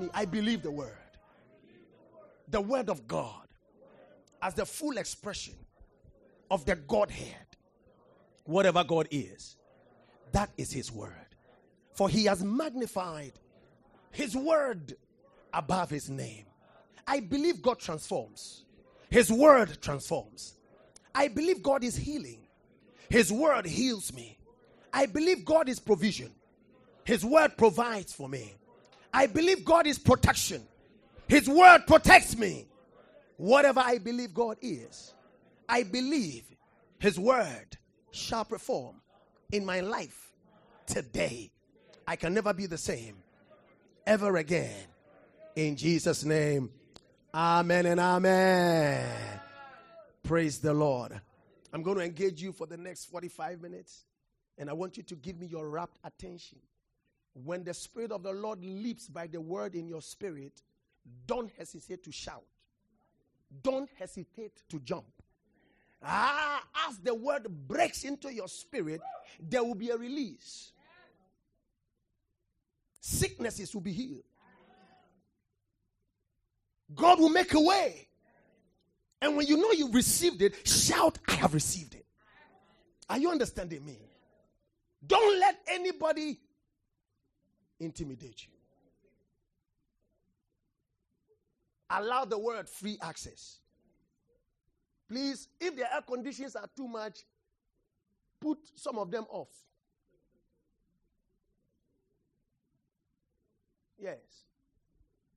Me, I believe the word. The word of God as the full expression of the Godhead. Whatever God is, that is his word. For he has magnified his word above his name. I believe God transforms. His word transforms. I believe God is healing. His word heals me. I believe God is provision. His word provides for me. I believe God is protection. His word protects me. Whatever I believe God is, I believe His word shall perform in my life today. I can never be the same ever again. In Jesus' name, Amen and Amen. Praise the Lord. I'm going to engage you for the next 45 minutes, and I want you to give me your rapt attention. When the Spirit of the Lord leaps by the word in your spirit, don't hesitate to shout. Don't hesitate to jump. Ah, as the word breaks into your spirit, there will be a release. Sicknesses will be healed. God will make a way. And when you know you've received it, shout, I have received it. Are you understanding me? Don't let anybody intimidate you. Allow the word free access. Please, if the air conditions are too much, put some of them off. Yes.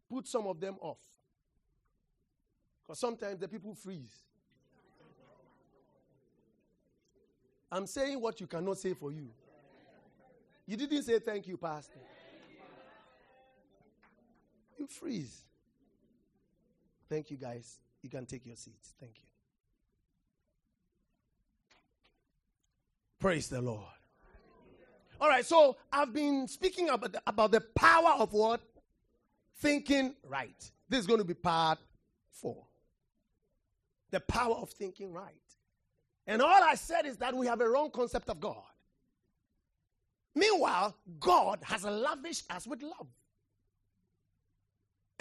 Put some of them off. Because sometimes the people freeze. I'm saying what you cannot say for you. You didn't say thank you, Pastor. You freeze. Thank you, guys. You can take your seats. Thank you. Praise the Lord. All right, so I've been speaking about the, about the power of what? Thinking right. This is going to be part four. The power of thinking right. And all I said is that we have a wrong concept of God. Meanwhile, God has lavished us with love.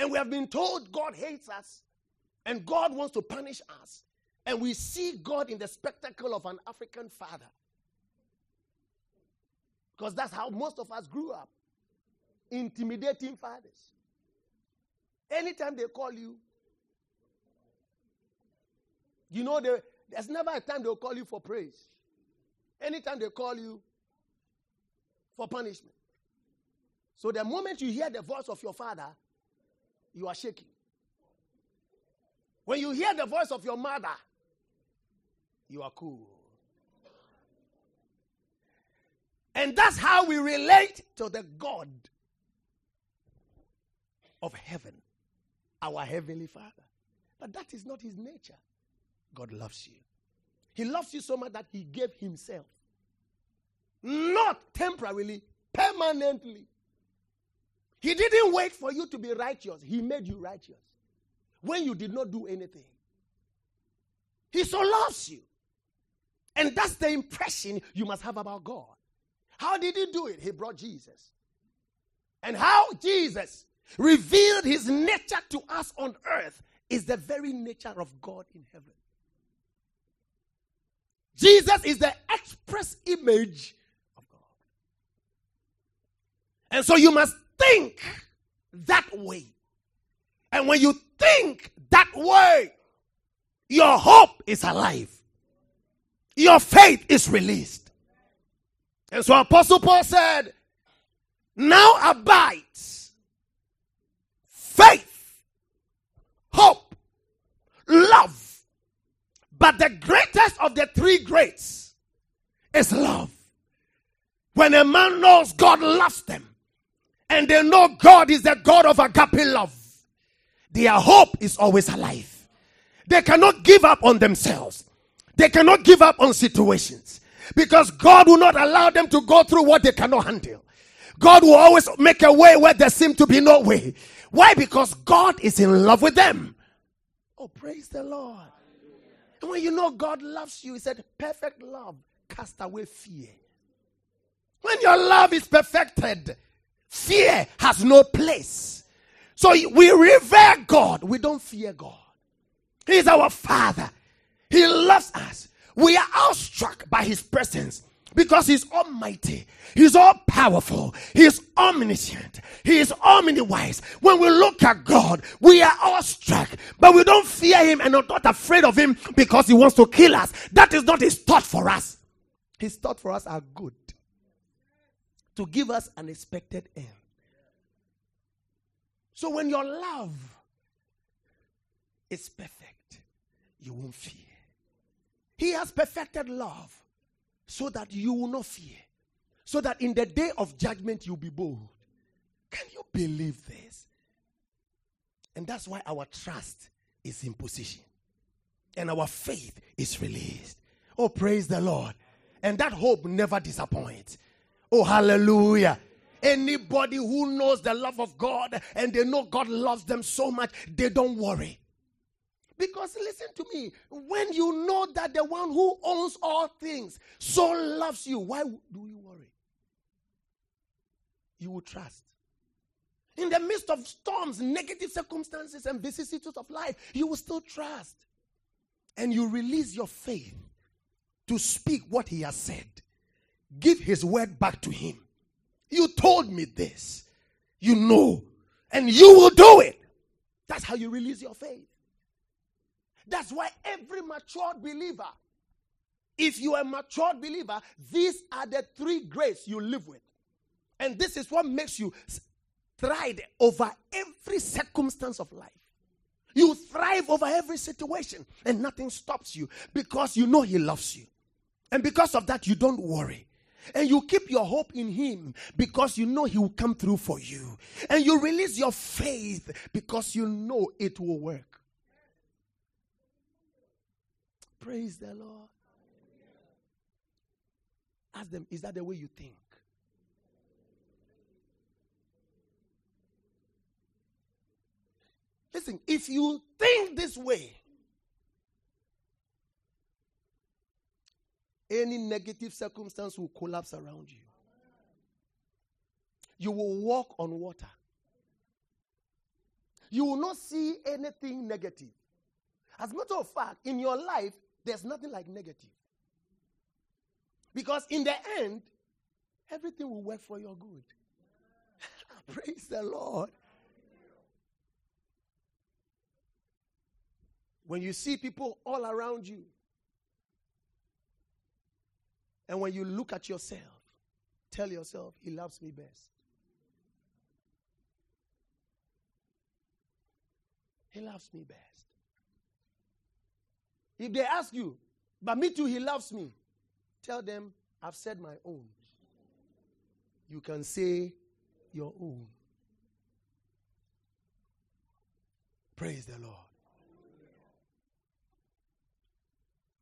And we have been told God hates us and God wants to punish us. And we see God in the spectacle of an African father. Because that's how most of us grew up intimidating fathers. Anytime they call you, you know, there's never a time they'll call you for praise. Anytime they call you for punishment. So the moment you hear the voice of your father, you are shaking. When you hear the voice of your mother, you are cool. And that's how we relate to the God of heaven, our heavenly Father. But that is not his nature. God loves you. He loves you so much that he gave himself. Not temporarily, permanently. He didn't wait for you to be righteous, he made you righteous when you did not do anything. He so loves you. And that's the impression you must have about God. How did he do it? He brought Jesus. And how Jesus revealed his nature to us on earth is the very nature of God in heaven. Jesus is the express image of God. And so you must think that way. And when you think that way, your hope is alive. Your faith is released. And so Apostle Paul said, now abides faith, hope, love. But the greatest of the three greats is love. When a man knows God loves them and they know God is the God of agape love, their hope is always alive. They cannot give up on themselves. They cannot give up on situations because God will not allow them to go through what they cannot handle. God will always make a way where there seems to be no way. Why? Because God is in love with them. Oh, praise the Lord. And when you know God loves you, He said, perfect love cast away fear. When your love is perfected, fear has no place. So we revere God, we don't fear God. He is our Father, He loves us. We are awestruck by His presence because He's almighty, He's all powerful, He's omniscient, He is omniwise. When we look at God, we are awestruck, but we don't fear Him and are not afraid of Him because He wants to kill us. That is not His thought for us. His thought for us are good to give us an expected end. So when your love is perfect, you won't fear. He has perfected love so that you will not fear. So that in the day of judgment you'll be bold. Can you believe this? And that's why our trust is in position and our faith is released. Oh, praise the Lord. And that hope never disappoints. Oh, hallelujah. Anybody who knows the love of God and they know God loves them so much, they don't worry. Because listen to me, when you know that the one who owns all things so loves you, why do you worry? You will trust. In the midst of storms, negative circumstances, and vicissitudes of life, you will still trust. And you release your faith to speak what he has said. Give his word back to him. You told me this. You know. And you will do it. That's how you release your faith. That's why every matured believer, if you are a matured believer, these are the three grace you live with. And this is what makes you thrive over every circumstance of life. You thrive over every situation, and nothing stops you because you know He loves you. And because of that, you don't worry. And you keep your hope in Him because you know He will come through for you. And you release your faith because you know it will work. Praise the Lord. Ask them, is that the way you think? Listen, if you think this way, any negative circumstance will collapse around you. You will walk on water. You will not see anything negative. As a matter of fact, in your life, there's nothing like negative. Because in the end, everything will work for your good. Praise the Lord. When you see people all around you and when you look at yourself, tell yourself, He loves me best. He loves me best. If they ask you, but me too, He loves me, tell them, I've said my own. You can say your own. Praise the Lord.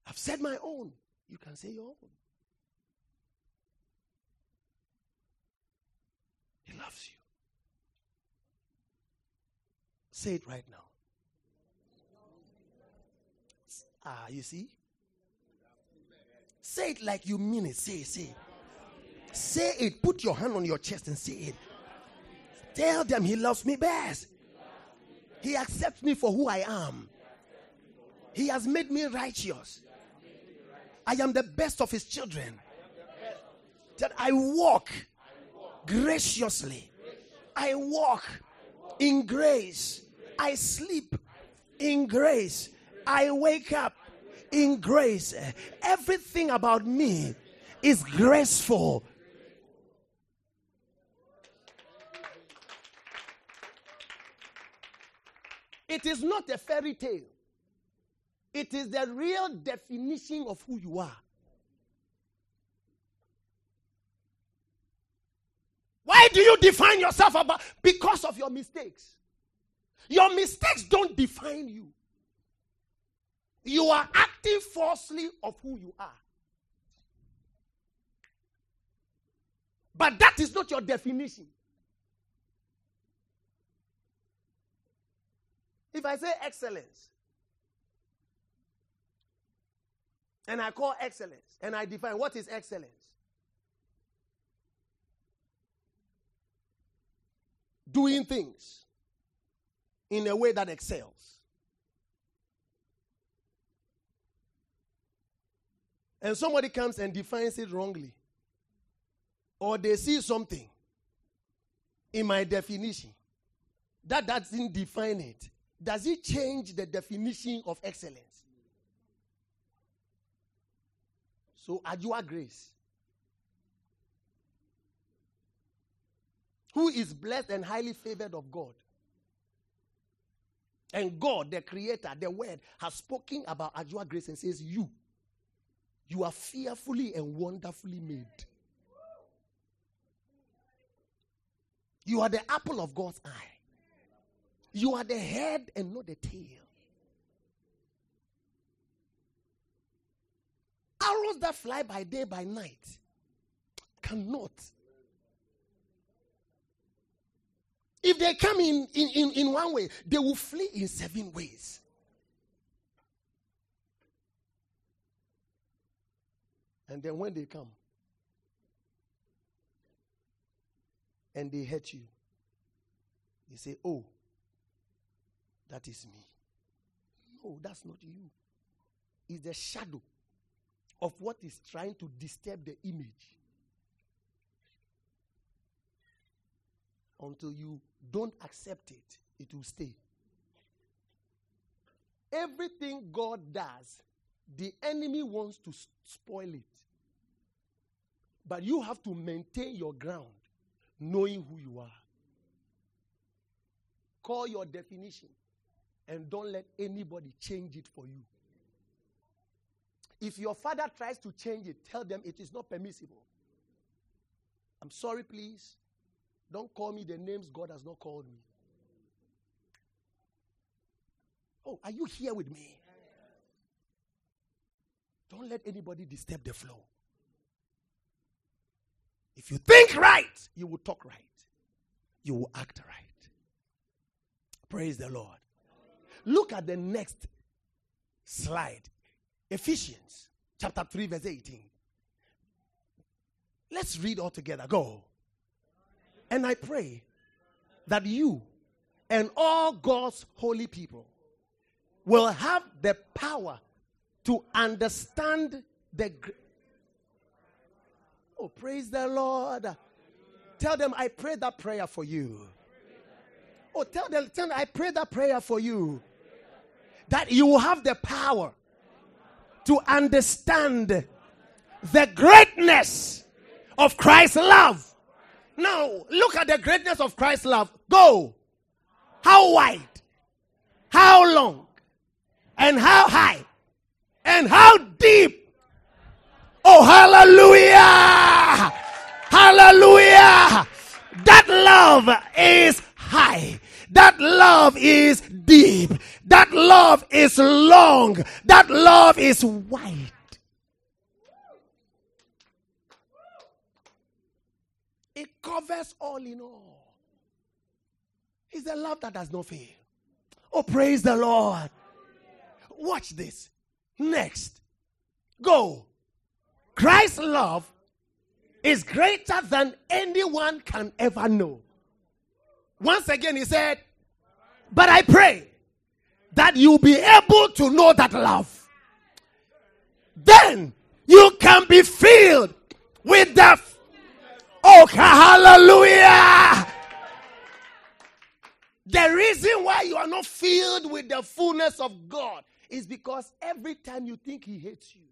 I've said my own. You can say your own. He loves you. Say it right now. Ah, you see? Say it like you mean it. Say say. Say it. Put your hand on your chest and say it. Tell them he loves me best. He accepts me for who I am. He has made me righteous. I am the best of his children. That I walk graciously. I walk in grace. I sleep in grace. I wake up in grace. Everything about me is graceful. It is not a fairy tale. It is the real definition of who you are. Why do you define yourself about because of your mistakes? Your mistakes don't define you. You are acting falsely of who you are. But that is not your definition. If I say excellence, and I call excellence, and I define what is excellence, doing things in a way that excels. And somebody comes and defines it wrongly, or they see something in my definition that doesn't define it, does it change the definition of excellence? So, Ajua Grace, who is blessed and highly favored of God, and God, the creator, the word, has spoken about Ajua Grace and says, You, you are fearfully and wonderfully made. You are the apple of God's eye. You are the head and not the tail. Arrows that fly by day, by night cannot. If they come in, in, in, in one way, they will flee in seven ways. And then when they come and they hurt you, they say, Oh, that is me. No, that's not you. It's the shadow of what is trying to disturb the image. Until you don't accept it, it will stay. Everything God does, the enemy wants to spoil it. But you have to maintain your ground, knowing who you are. Call your definition and don't let anybody change it for you. If your father tries to change it, tell them it is not permissible. I'm sorry, please. Don't call me the names God has not called me. Oh, are you here with me? Don't let anybody disturb the flow. If you think right, you will talk right. You will act right. Praise the Lord. Look at the next slide Ephesians chapter 3, verse 18. Let's read all together. Go. And I pray that you and all God's holy people will have the power to understand the. Gr- oh, praise the Lord. Tell them, I pray that prayer for you. Oh, tell them, tell them, I pray that prayer for you. That you will have the power to understand the greatness of Christ's love. Now, look at the greatness of Christ's love. Go. How wide, how long, and how high, and how deep. Oh, hallelujah! Hallelujah! That love is high. That love is deep. That love is long. That love is wide. It covers all in all. It's the love that does not fail. Oh, praise the Lord. Watch this. Next. Go. Christ's love is greater than anyone can ever know. Once again, he said, But I pray that you be able to know that love. Then you can be filled with the. Oh, hallelujah! The reason why you are not filled with the fullness of God is because every time you think He hates you,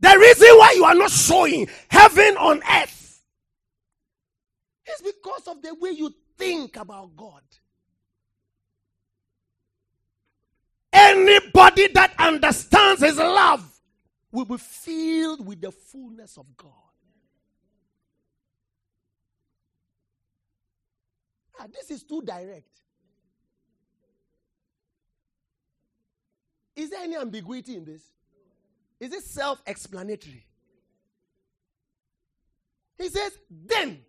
the reason why you are not showing heaven on earth is because of the way you think about God. Anybody that understands His love will be filled with the fullness of God. Ah, this is too direct. Is there any ambiguity in this? Is it self explanatory? He says, then,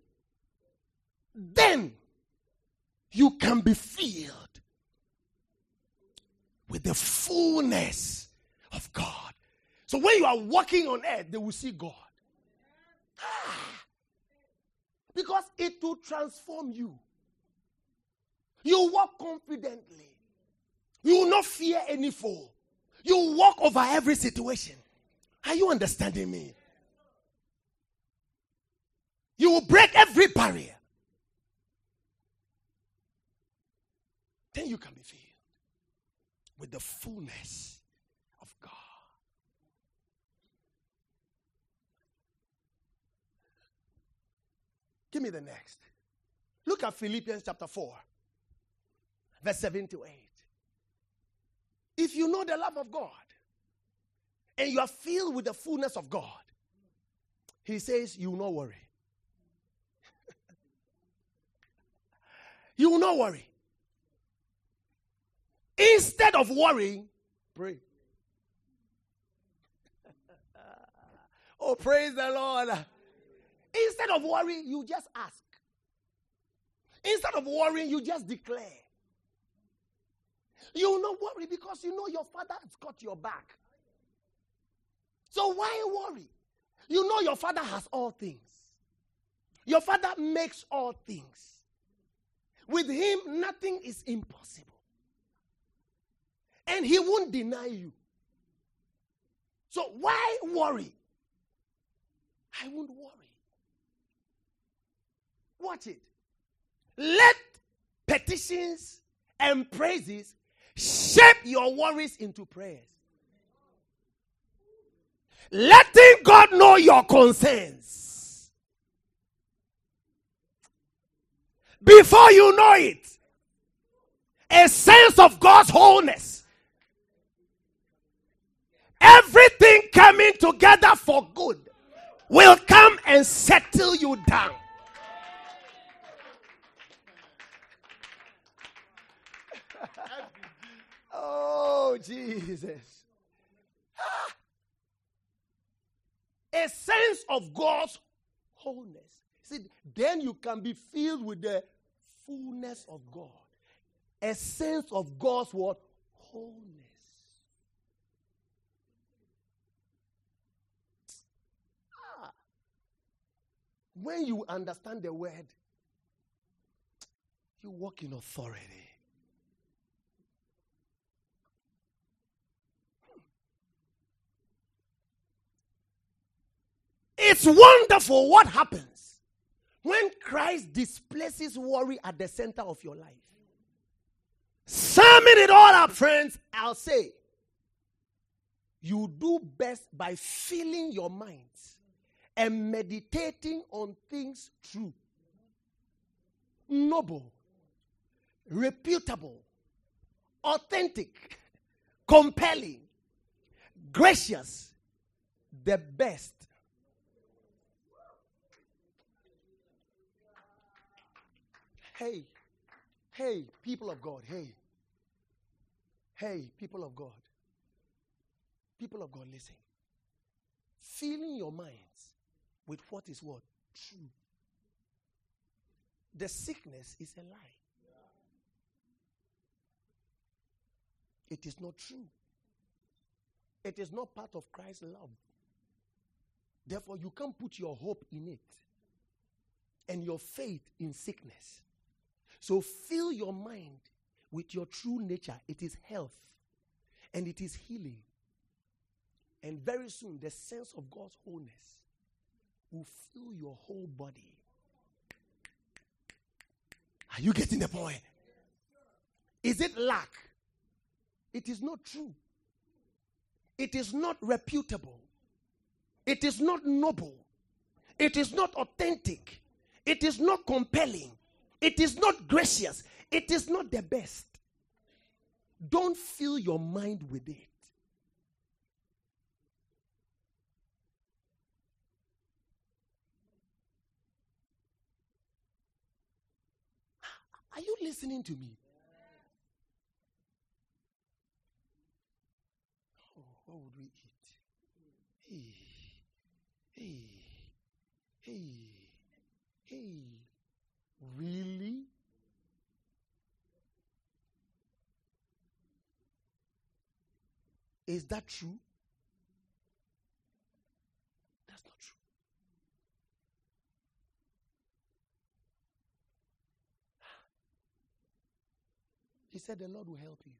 then you can be filled with the fullness of God. So when you are walking on earth, they will see God. Ah. Because it will transform you. You walk confidently. You will not fear any foe. You walk over every situation. Are you understanding me? You will break every barrier. Then you can be filled with the fullness of God. Give me the next. Look at Philippians chapter 4, verse 7 to 8. If you know the love of God and you are filled with the fullness of God, he says, You will not worry. you will not worry. Instead of worrying, pray. oh, praise the Lord. Instead of worrying, you just ask. Instead of worrying, you just declare. You will not worry because you know your father has got your back. So why worry? You know your father has all things. Your father makes all things. With him, nothing is impossible. And he won't deny you. So why worry? I won't worry. Watch it. Let petitions and praises shape your worries into prayers. Letting God know your concerns. Before you know it, a sense of God's wholeness. Everything coming together for good will come and settle you down. Oh, Jesus. Ah. A sense of God's wholeness. See, then you can be filled with the fullness of God. A sense of God's what? Wholeness. Ah. When you understand the word, you walk in authority. It's wonderful what happens when Christ displaces worry at the center of your life. Summing it all up, friends, I'll say you do best by filling your minds and meditating on things true, noble, reputable, authentic, compelling, gracious, the best, Hey, hey, people of God, hey. Hey, people of God. People of God, listen. Filling your minds with what is what? True. The sickness is a lie. It is not true. It is not part of Christ's love. Therefore, you can't put your hope in it and your faith in sickness. So fill your mind with your true nature. It is health and it is healing. And very soon, the sense of God's wholeness will fill your whole body. Are you getting the point? Is it lack? It is not true. It is not reputable. It is not noble. It is not authentic. It is not compelling. It is not gracious. It is not the best. Don't fill your mind with it. Are you listening to me? Oh, what would we eat? Hey, hey, hey, hey. Really? Is that true? That's not true. He said, The Lord will help you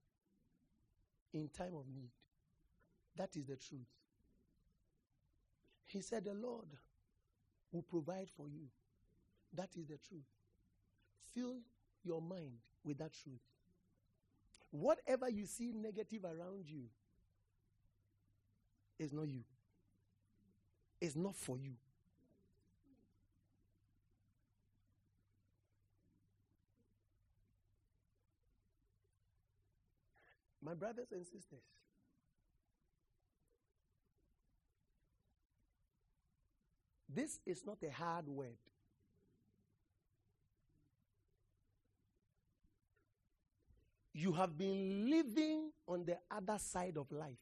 in time of need. That is the truth. He said, The Lord will provide for you. That is the truth. Fill your mind with that truth. Whatever you see negative around you is not you, it's not for you. My brothers and sisters, this is not a hard word. You have been living on the other side of life.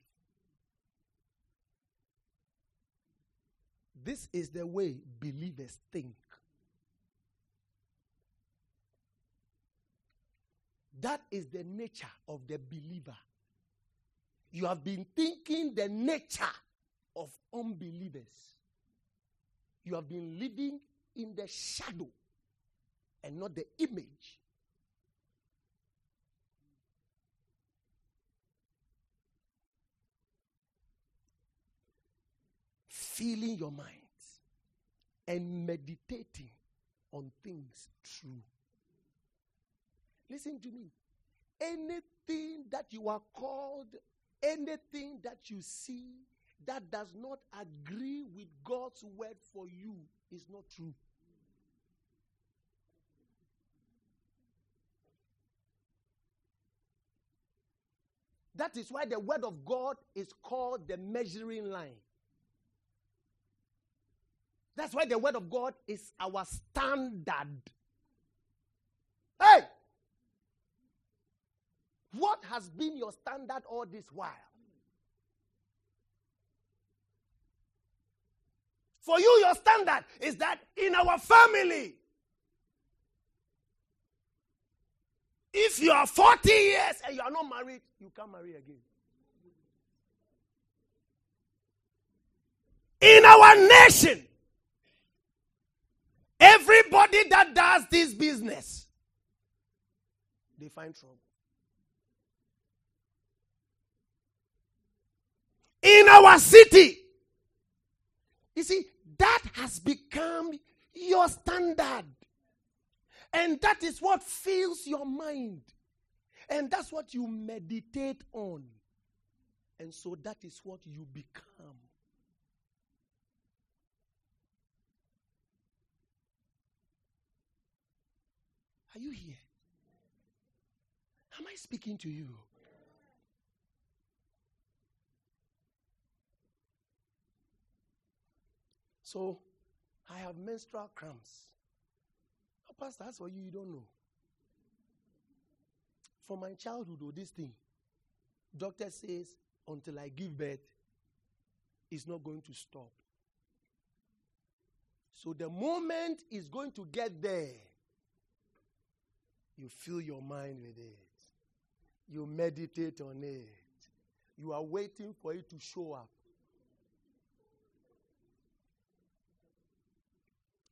This is the way believers think. That is the nature of the believer. You have been thinking the nature of unbelievers. You have been living in the shadow and not the image. Feeling your mind and meditating on things true. Listen to me. Anything that you are called, anything that you see that does not agree with God's word for you is not true. That is why the word of God is called the measuring line. That's why the word of God is our standard. Hey! What has been your standard all this while? For you, your standard is that in our family, if you are 40 years and you are not married, you can't marry again. In our nation, everybody that does this business, they find trouble. in our city. You see, that has become your standard. And that is what fills your mind. And that's what you meditate on. And so that is what you become. Are you here? Am I speaking to you? So I have menstrual cramps. Oh, Pastor, that's for you, you don't know. From my childhood, oh, this thing, doctor says until I give birth, it's not going to stop. So the moment it's going to get there, you fill your mind with it. You meditate on it. You are waiting for it to show up.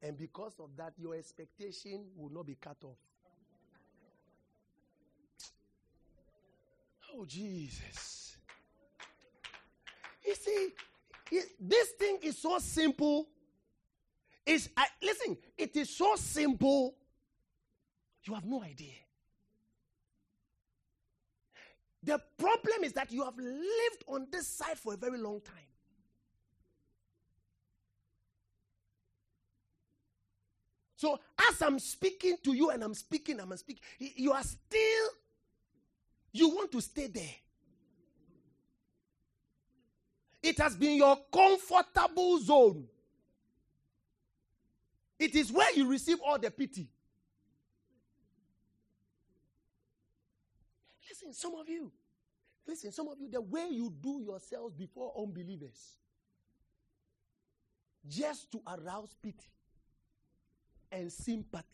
And because of that, your expectation will not be cut off. Oh, Jesus. You see, it, this thing is so simple. It's, I, listen, it is so simple. You have no idea. The problem is that you have lived on this side for a very long time. So as I'm speaking to you and I'm speaking, I'm speaking, you are still, you want to stay there. It has been your comfortable zone. It is where you receive all the pity. Listen, some of you, listen, some of you, the way you do yourselves before unbelievers, just to arouse pity and sympathy.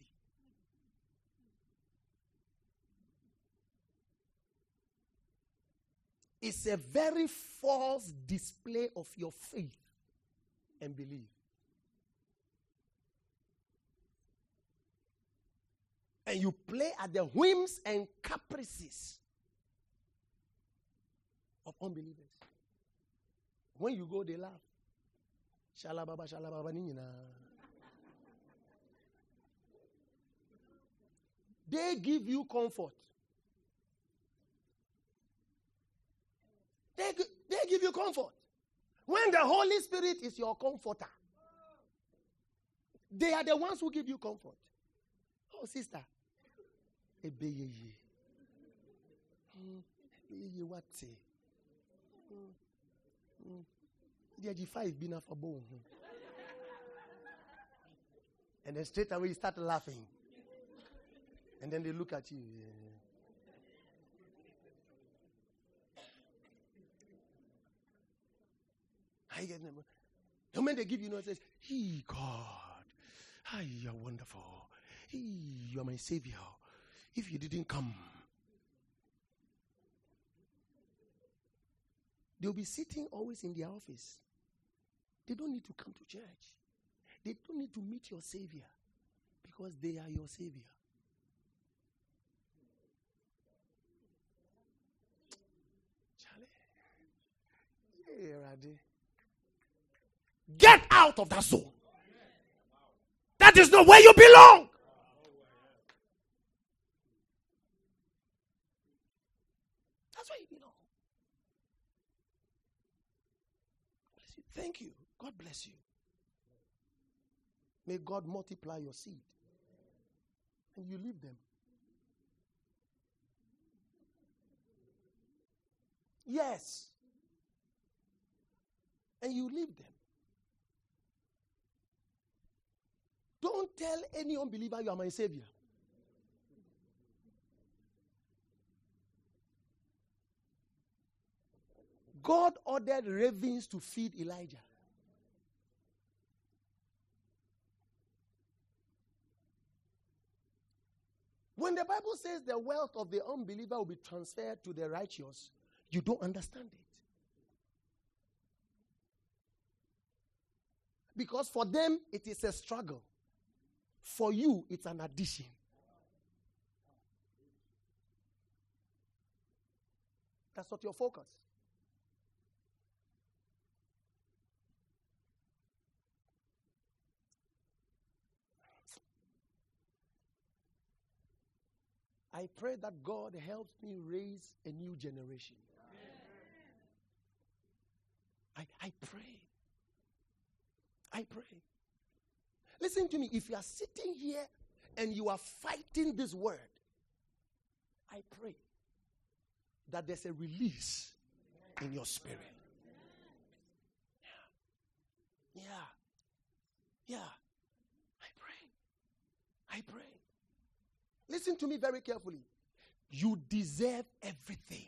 It's a very false display of your faith and belief. And you play at the whims and caprices of unbelievers. When you go, they laugh. Shalababa, shalababa, nina. They give you comfort. They, they give you comfort. When the Holy Spirit is your comforter, they are the ones who give you comfort. Oh, sister. Ebeyeye. Hmm, Ebeyeye what? The G5 been for bone. And then straight away you start laughing. And then they look at you. I get them. The moment they give you, you says, He, God, hi, you're wonderful. He, you're my savior. If you didn't come, they'll be sitting always in their office. They don't need to come to church. They don't need to meet your savior because they are your savior. Get out of that zone. That is not where you belong. That's where you belong. Bless you. Thank you. God bless you. May God multiply your seed. And you leave them. Yes. And you leave them. Don't tell any unbeliever you are my savior. God ordered ravens to feed Elijah. When the Bible says the wealth of the unbeliever will be transferred to the righteous, you don't understand it. Because for them, it is a struggle. For you, it's an addition. That's not your focus. I pray that God helps me raise a new generation. I, I pray. I pray. Listen to me. If you are sitting here and you are fighting this word, I pray that there's a release in your spirit. Yeah. Yeah. Yeah. I pray. I pray. Listen to me very carefully. You deserve everything.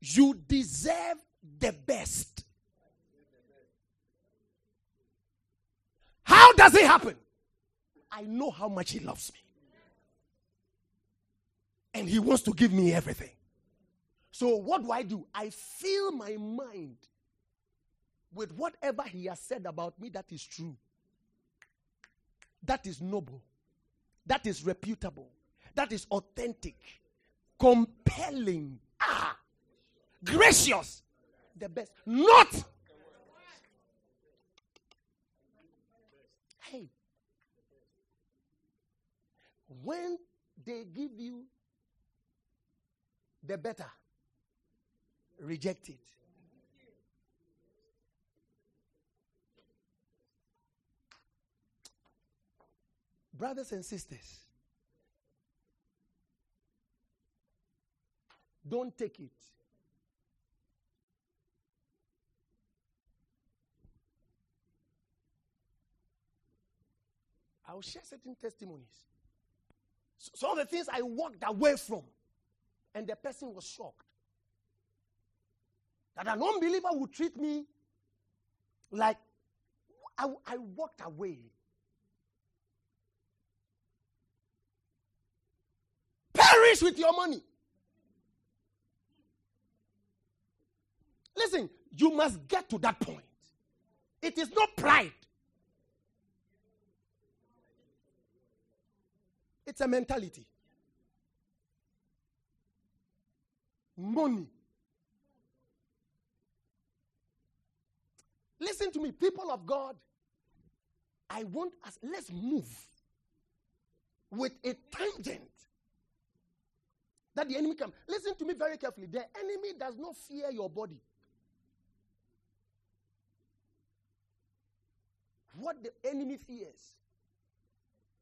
You deserve the best. How does it happen? I know how much He loves me. And He wants to give me everything. So, what do I do? I fill my mind with whatever He has said about me that is true, that is noble, that is reputable, that is authentic, compelling, ah, gracious, the best. Not. Hey, when they give you the better, reject it. Brothers and sisters, don't take it. I'll share certain testimonies. Some of the things I walked away from, and the person was shocked. That an unbeliever would treat me like I, I walked away. Perish with your money. Listen, you must get to that point. It is not pride, it's a mentality. Money. Listen to me, people of God. I want us, let's move with a tangent that the enemy can. Listen to me very carefully. The enemy does not fear your body. What the enemy fears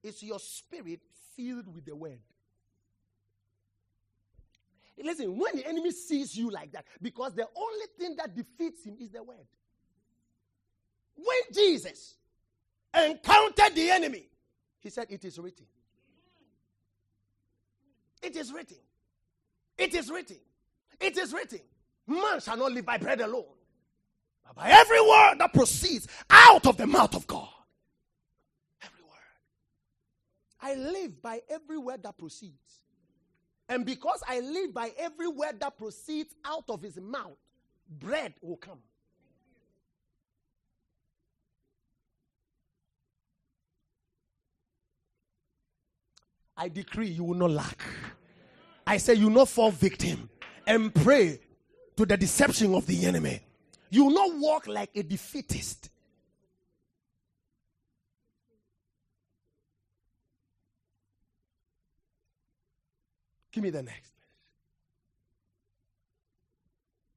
is your spirit filled with the word. Listen, when the enemy sees you like that, because the only thing that defeats him is the word. When Jesus encountered the enemy, he said, It is written. It is written. It is written. It is written. Man shall not live by bread alone, but by every word that proceeds out of the mouth of God. Every word. I live by every word that proceeds. And because I live by every word that proceeds out of his mouth, bread will come. I decree you will not lack. I say you not fall victim and pray to the deception of the enemy. You will not walk like a defeatist. Give me the next.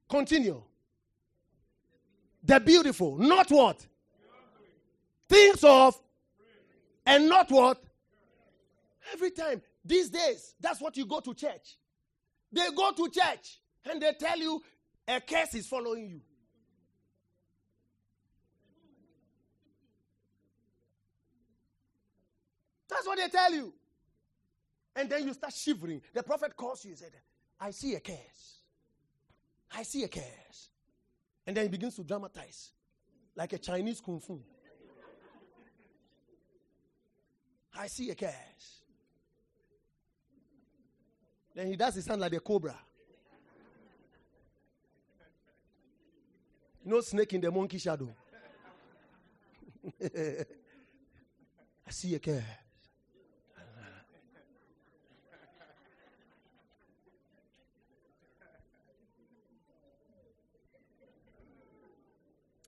Continue. The beautiful, not what? Things of, and not what? Every time. These days, that's what you go to church. They go to church and they tell you a curse is following you. That's what they tell you. And then you start shivering. The prophet calls you and said, I see a curse. I see a curse. And then he begins to dramatize like a Chinese kung fu. I see a curse. Then he does his hand like a cobra. No snake in the monkey shadow. I see a curse.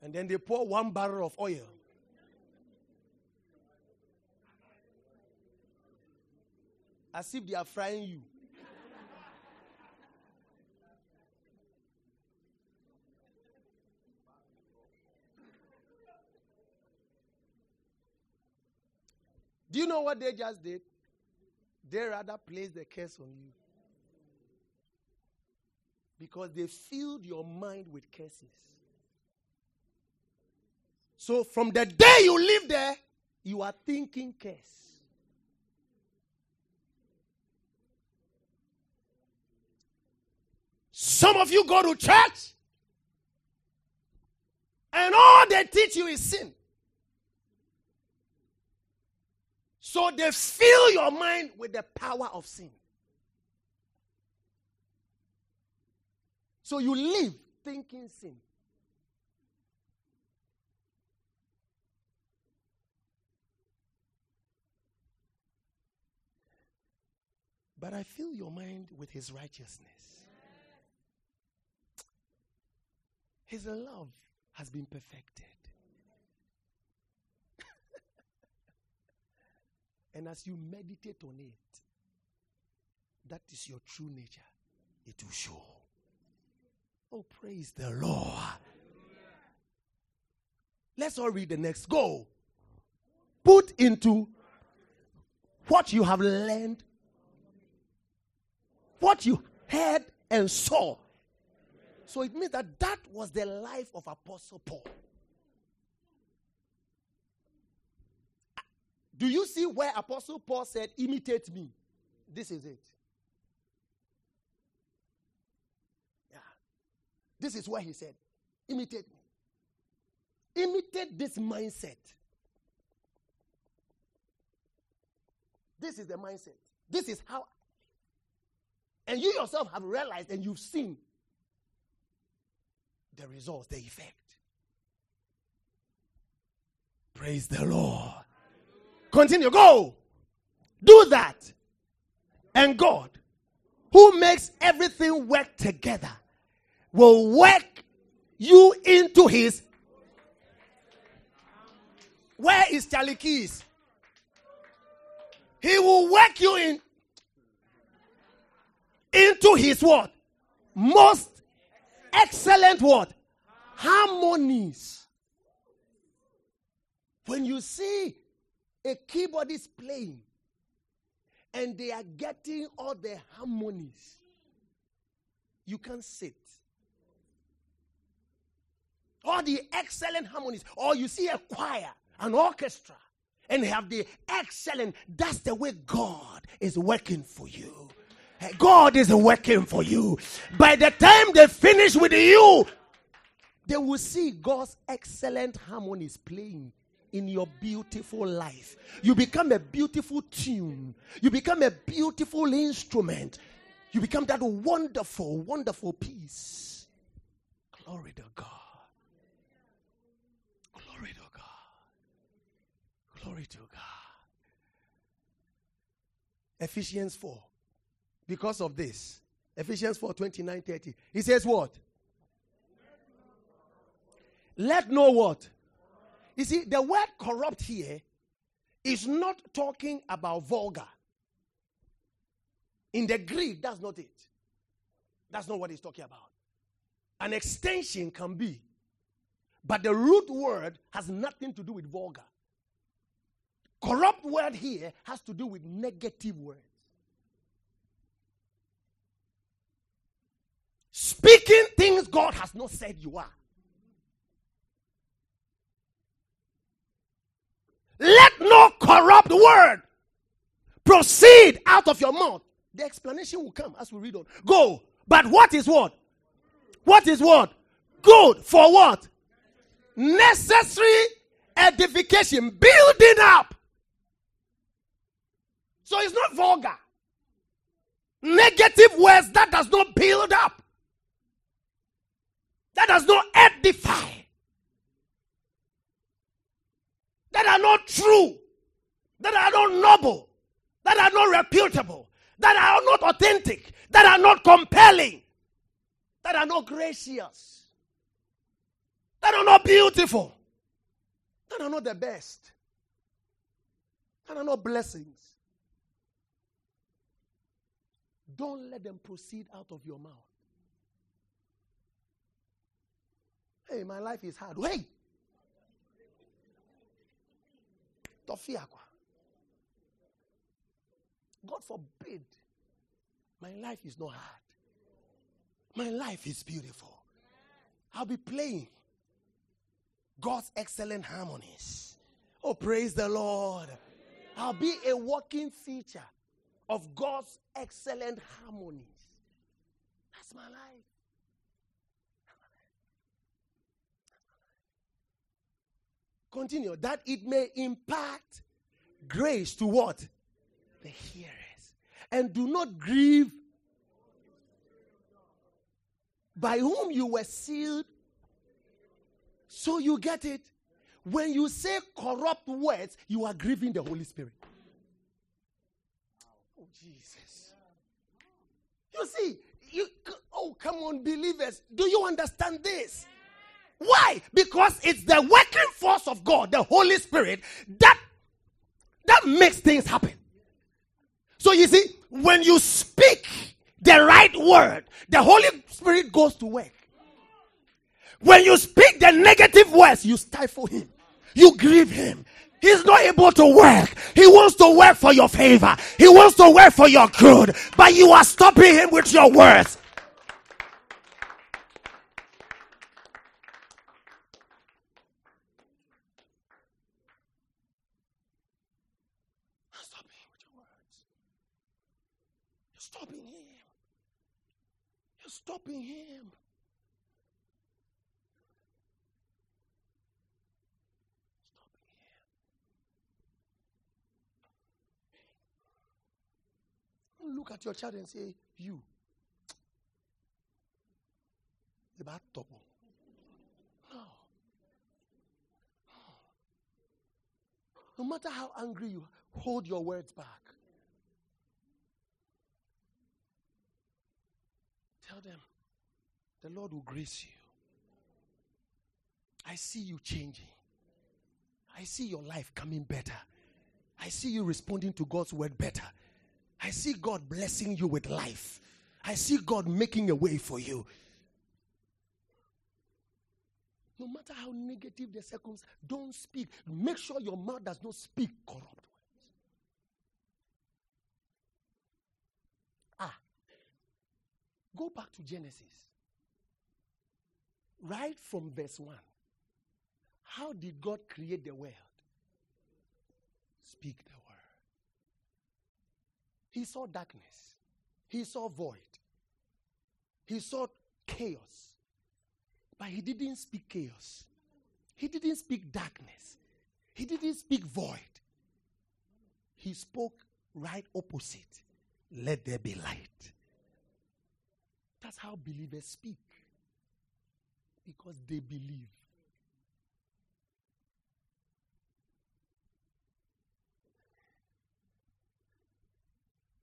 And then they pour one barrel of oil. As if they are frying you. Do you know what they just did? They rather place the curse on you. Because they filled your mind with curses. So from the day you live there, you are thinking curse. Some of you go to church, and all they teach you is sin. So they fill your mind with the power of sin. So you live thinking sin. But I fill your mind with his righteousness. His love has been perfected. And as you meditate on it, that is your true nature. It will show. Oh, praise the Lord. Let's all read the next. Go. Put into what you have learned, what you heard and saw. So it means that that was the life of Apostle Paul. Do you see where Apostle Paul said, imitate me? This is it. Yeah. This is why he said, imitate me. Imitate this mindset. This is the mindset. This is how. And you yourself have realized and you've seen the results, the effect. Praise the Lord. Continue. Go. Do that. And God, who makes everything work together, will work you into his. Where is Charlie Keys? He will work you in into his what? Most excellent what? Harmonies. When you see a keyboardist playing and they are getting all the harmonies, you can sit. All the excellent harmonies, or you see a choir, an orchestra, and have the excellent, that's the way God is working for you. God is working for you. By the time they finish with you, they will see God's excellent harmonies playing in your beautiful life. You become a beautiful tune. You become a beautiful instrument. You become that wonderful, wonderful piece. Glory to God. Glory to God. Glory to God. Ephesians 4. Because of this, Ephesians 4 29 30. He says, What? Let no what? You see, the word corrupt here is not talking about vulgar. In the Greek, that's not it. That's not what he's talking about. An extension can be, but the root word has nothing to do with vulgar. Corrupt word here has to do with negative words. Speaking things God has not said you are. Let no corrupt word proceed out of your mouth. The explanation will come as we read on. Go. But what is what? What is what? Good for what? Necessary edification, building up. So it's not vulgar. Negative words that does not build up. That does not edify. That are not true, that are not noble, that are not reputable, that are not authentic, that are not compelling, that are not gracious, that are not beautiful, that are not the best, that are not blessings. Don't let them proceed out of your mouth. Hey, my life is hard. Wait. Tofiakwa. God forbid. My life is not hard. My life is beautiful. I'll be playing God's excellent harmonies. Oh, praise the Lord. I'll be a walking feature of God's excellent harmonies. That's my life. Continue. That it may impart grace to what? The hearers. And do not grieve by whom you were sealed. So you get it. When you say corrupt words, you are grieving the Holy Spirit. Oh, Jesus. You see, you, oh, come on, believers. Do you understand this? Why? Because it's the working force of God, the Holy Spirit, that that makes things happen. So you see, when you speak the right word, the Holy Spirit goes to work. When you speak the negative words, you stifle him. You grieve him. He's not able to work. He wants to work for your favor. He wants to work for your good. But you are stopping him with your words. stopping him. You're him. Look at your child and say, You. The bad topo. No. No matter how angry you hold your words back. Tell them, the Lord will grace you. I see you changing. I see your life coming better. I see you responding to God's word better. I see God blessing you with life. I see God making a way for you. No matter how negative the circumstance, don't speak. Make sure your mouth does not speak corrupt words. Ah. Go back to Genesis. Right from verse 1. How did God create the world? Speak the word. He saw darkness. He saw void. He saw chaos. But he didn't speak chaos. He didn't speak darkness. He didn't speak void. He spoke right opposite. Let there be light. That's how believers speak. Because they believe.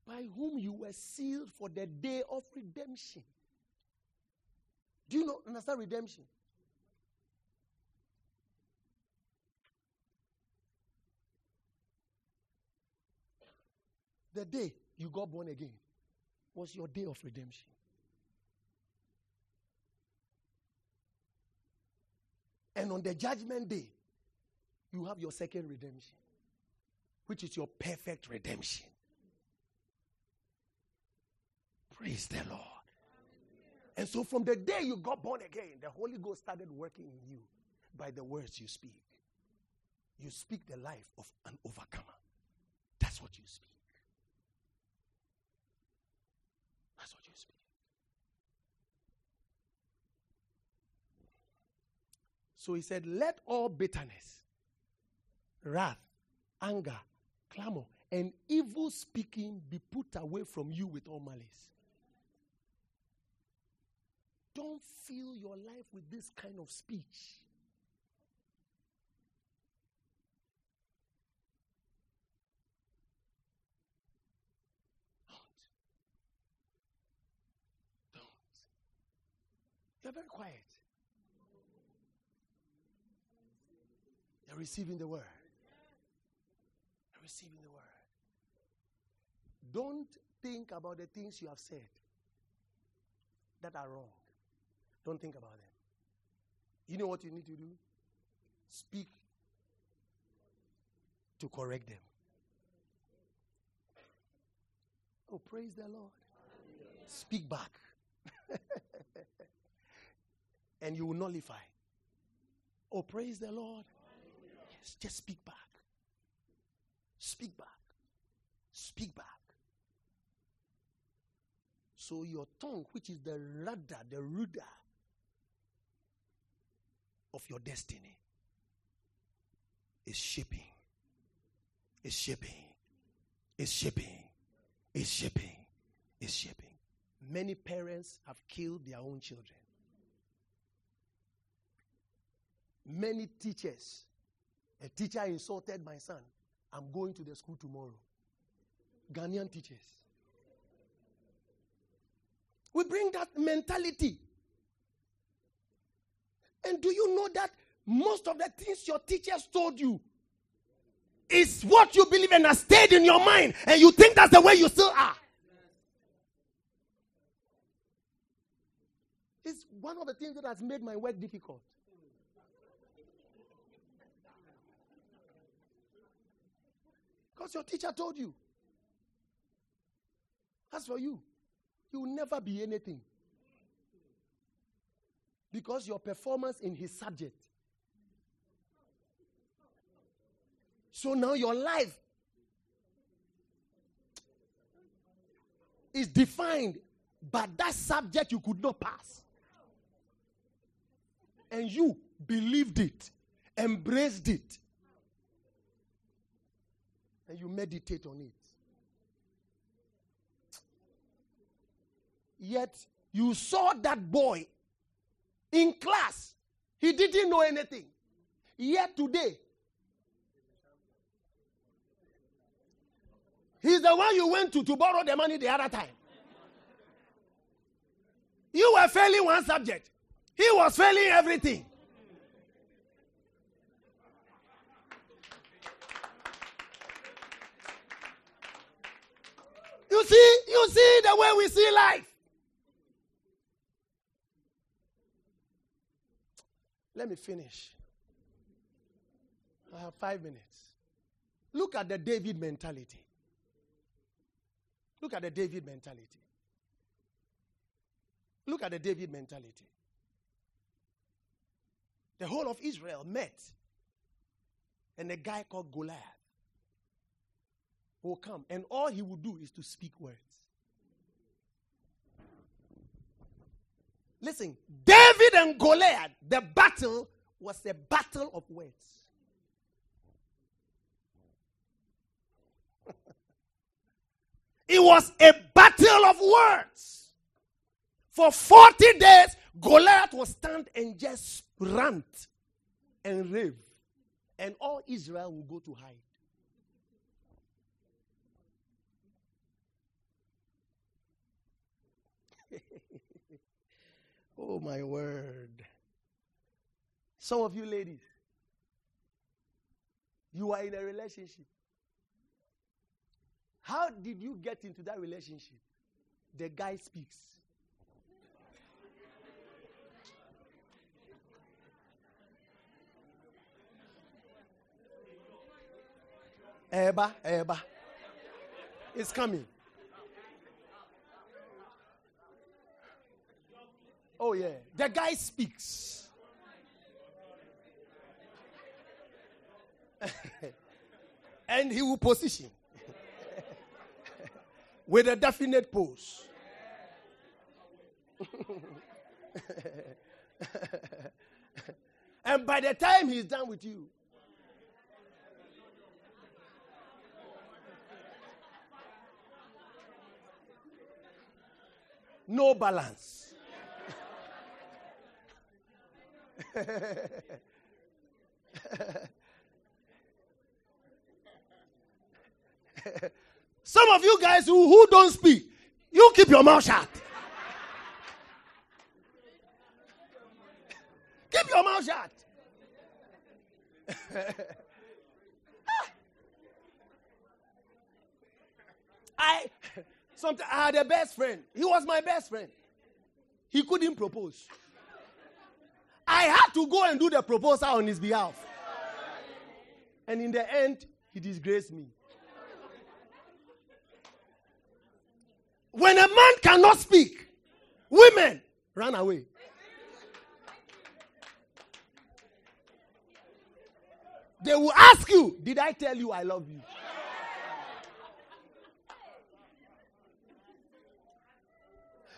By whom you were sealed for the day of redemption. Do you know, understand redemption? The day you got born again was your day of redemption. And on the judgment day, you have your second redemption, which is your perfect redemption. Praise the Lord. And so from the day you got born again, the Holy Ghost started working in you by the words you speak. You speak the life of an overcomer. That's what you speak. That's what you speak. So he said, Let all bitterness, wrath, anger, clamor, and evil speaking be put away from you with all malice. Don't fill your life with this kind of speech. Don't. Don't. You're very quiet. You're receiving the word. You're receiving the word. Don't think about the things you have said that are wrong. Don't think about them. You know what you need to do? Speak to correct them. Oh, praise the Lord. Speak back. and you will nullify. Oh, praise the Lord. Just speak back. Speak back. Speak back. So your tongue, which is the rudder, the rudder of your destiny, is shipping. Is shipping. Is shipping. Is shipping. Is shipping. Many parents have killed their own children. Many teachers. A teacher insulted my son. I'm going to the school tomorrow. Ghanaian teachers. We bring that mentality. And do you know that most of the things your teachers told you is what you believe and has stayed in your mind, and you think that's the way you still are? It's one of the things that has made my work difficult. Because your teacher told you. As for you, you will never be anything. Because your performance in his subject. So now your life. is defined, but that subject you could not pass. And you believed it, embraced it, and you meditate on it. Yet you saw that boy in class. He didn't know anything. Yet today, he's the one you went to to borrow the money the other time. You were failing one subject, he was failing everything. You see, you see the way we see life. Let me finish. I have five minutes. Look at the David mentality. Look at the David mentality. Look at the David mentality. The whole of Israel met, and a guy called Goliath will come, and all he will do is to speak words. Listen, David and Goliath, the battle was a battle of words. it was a battle of words. For 40 days, Goliath will stand and just rant and rave, and all Israel will go to hide. Oh, my word. Some of you ladies, you are in a relationship. How did you get into that relationship? The guy speaks. Eba, Eba. It's coming. Oh, yeah. The guy speaks. and he will position with a definite pose. and by the time he's done with you, no balance. Some of you guys who, who don't speak, you keep your mouth shut. keep your mouth shut. I sometimes I had a best friend. He was my best friend. He couldn't propose. I had to go and do the proposal on his behalf. And in the end, he disgraced me. When a man cannot speak, women run away. They will ask you, Did I tell you I love you?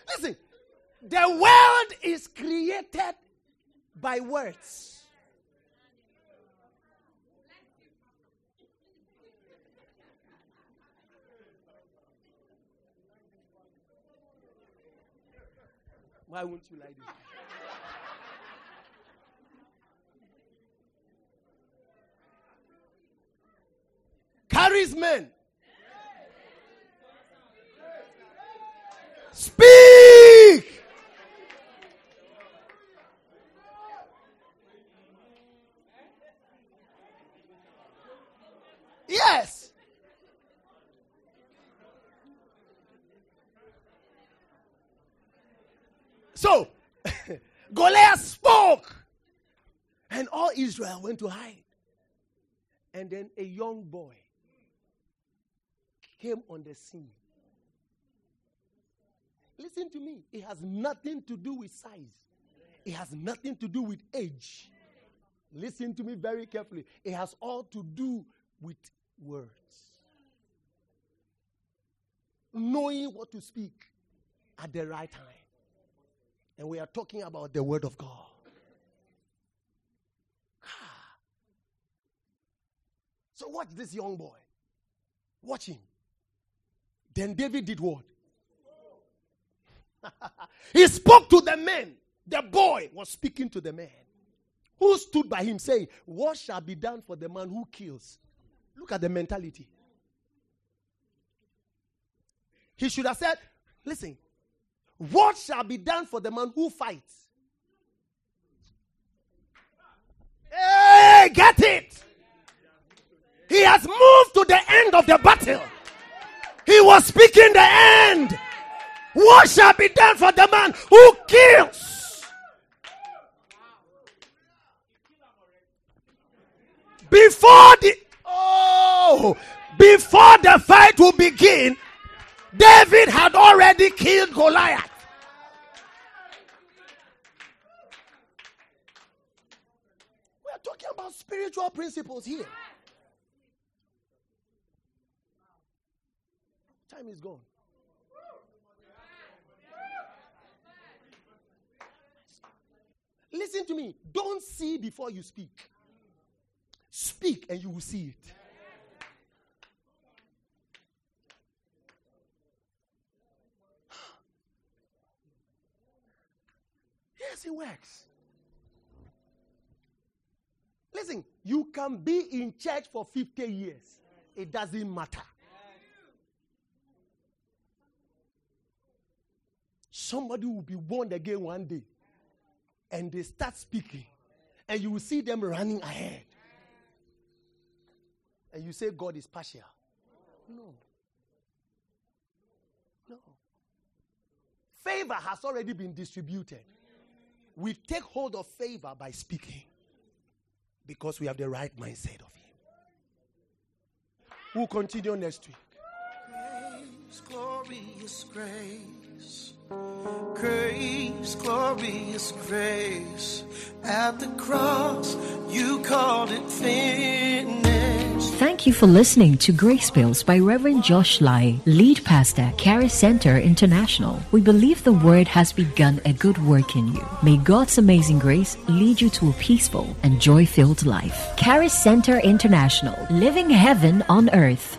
Listen, the world is created by words. Why won't you like this? Carries men. Speak. Yes. So, Goliath spoke, and all Israel went to hide. And then a young boy came on the scene. Listen to me, it has nothing to do with size, it has nothing to do with age. Listen to me very carefully. It has all to do with words. knowing what to speak at the right time. And we are talking about the Word of God. So, watch this young boy. Watch him. Then David did what? he spoke to the men. The boy was speaking to the man who stood by him, saying, What shall be done for the man who kills? Look at the mentality. He should have said, Listen, what shall be done for the man who fights? Hey, get it! He has moved to the end of the battle. He was speaking the end. What shall be done for the man who kills? Before the oh, before the fight will begin, David had already killed Goliath. We are talking about spiritual principles here. Time is gone. Listen to me. Don't see before you speak. Speak and you will see it. Yes, it works. Listen, you can be in church for 50 years, it doesn't matter. Somebody will be born again one day and they start speaking, and you will see them running ahead. And you say God is partial. No. No. Favor has already been distributed. We take hold of favor by speaking because we have the right mindset of Him. We'll continue next week. Grace, glorious grace. Grace, glorious grace. At the cross, you called it finished. Thank you for listening to Grace Bills by Reverend Josh Lai, lead pastor, Caris Center International. We believe the word has begun a good work in you. May God's amazing grace lead you to a peaceful and joy filled life. Caris Center International, living heaven on earth.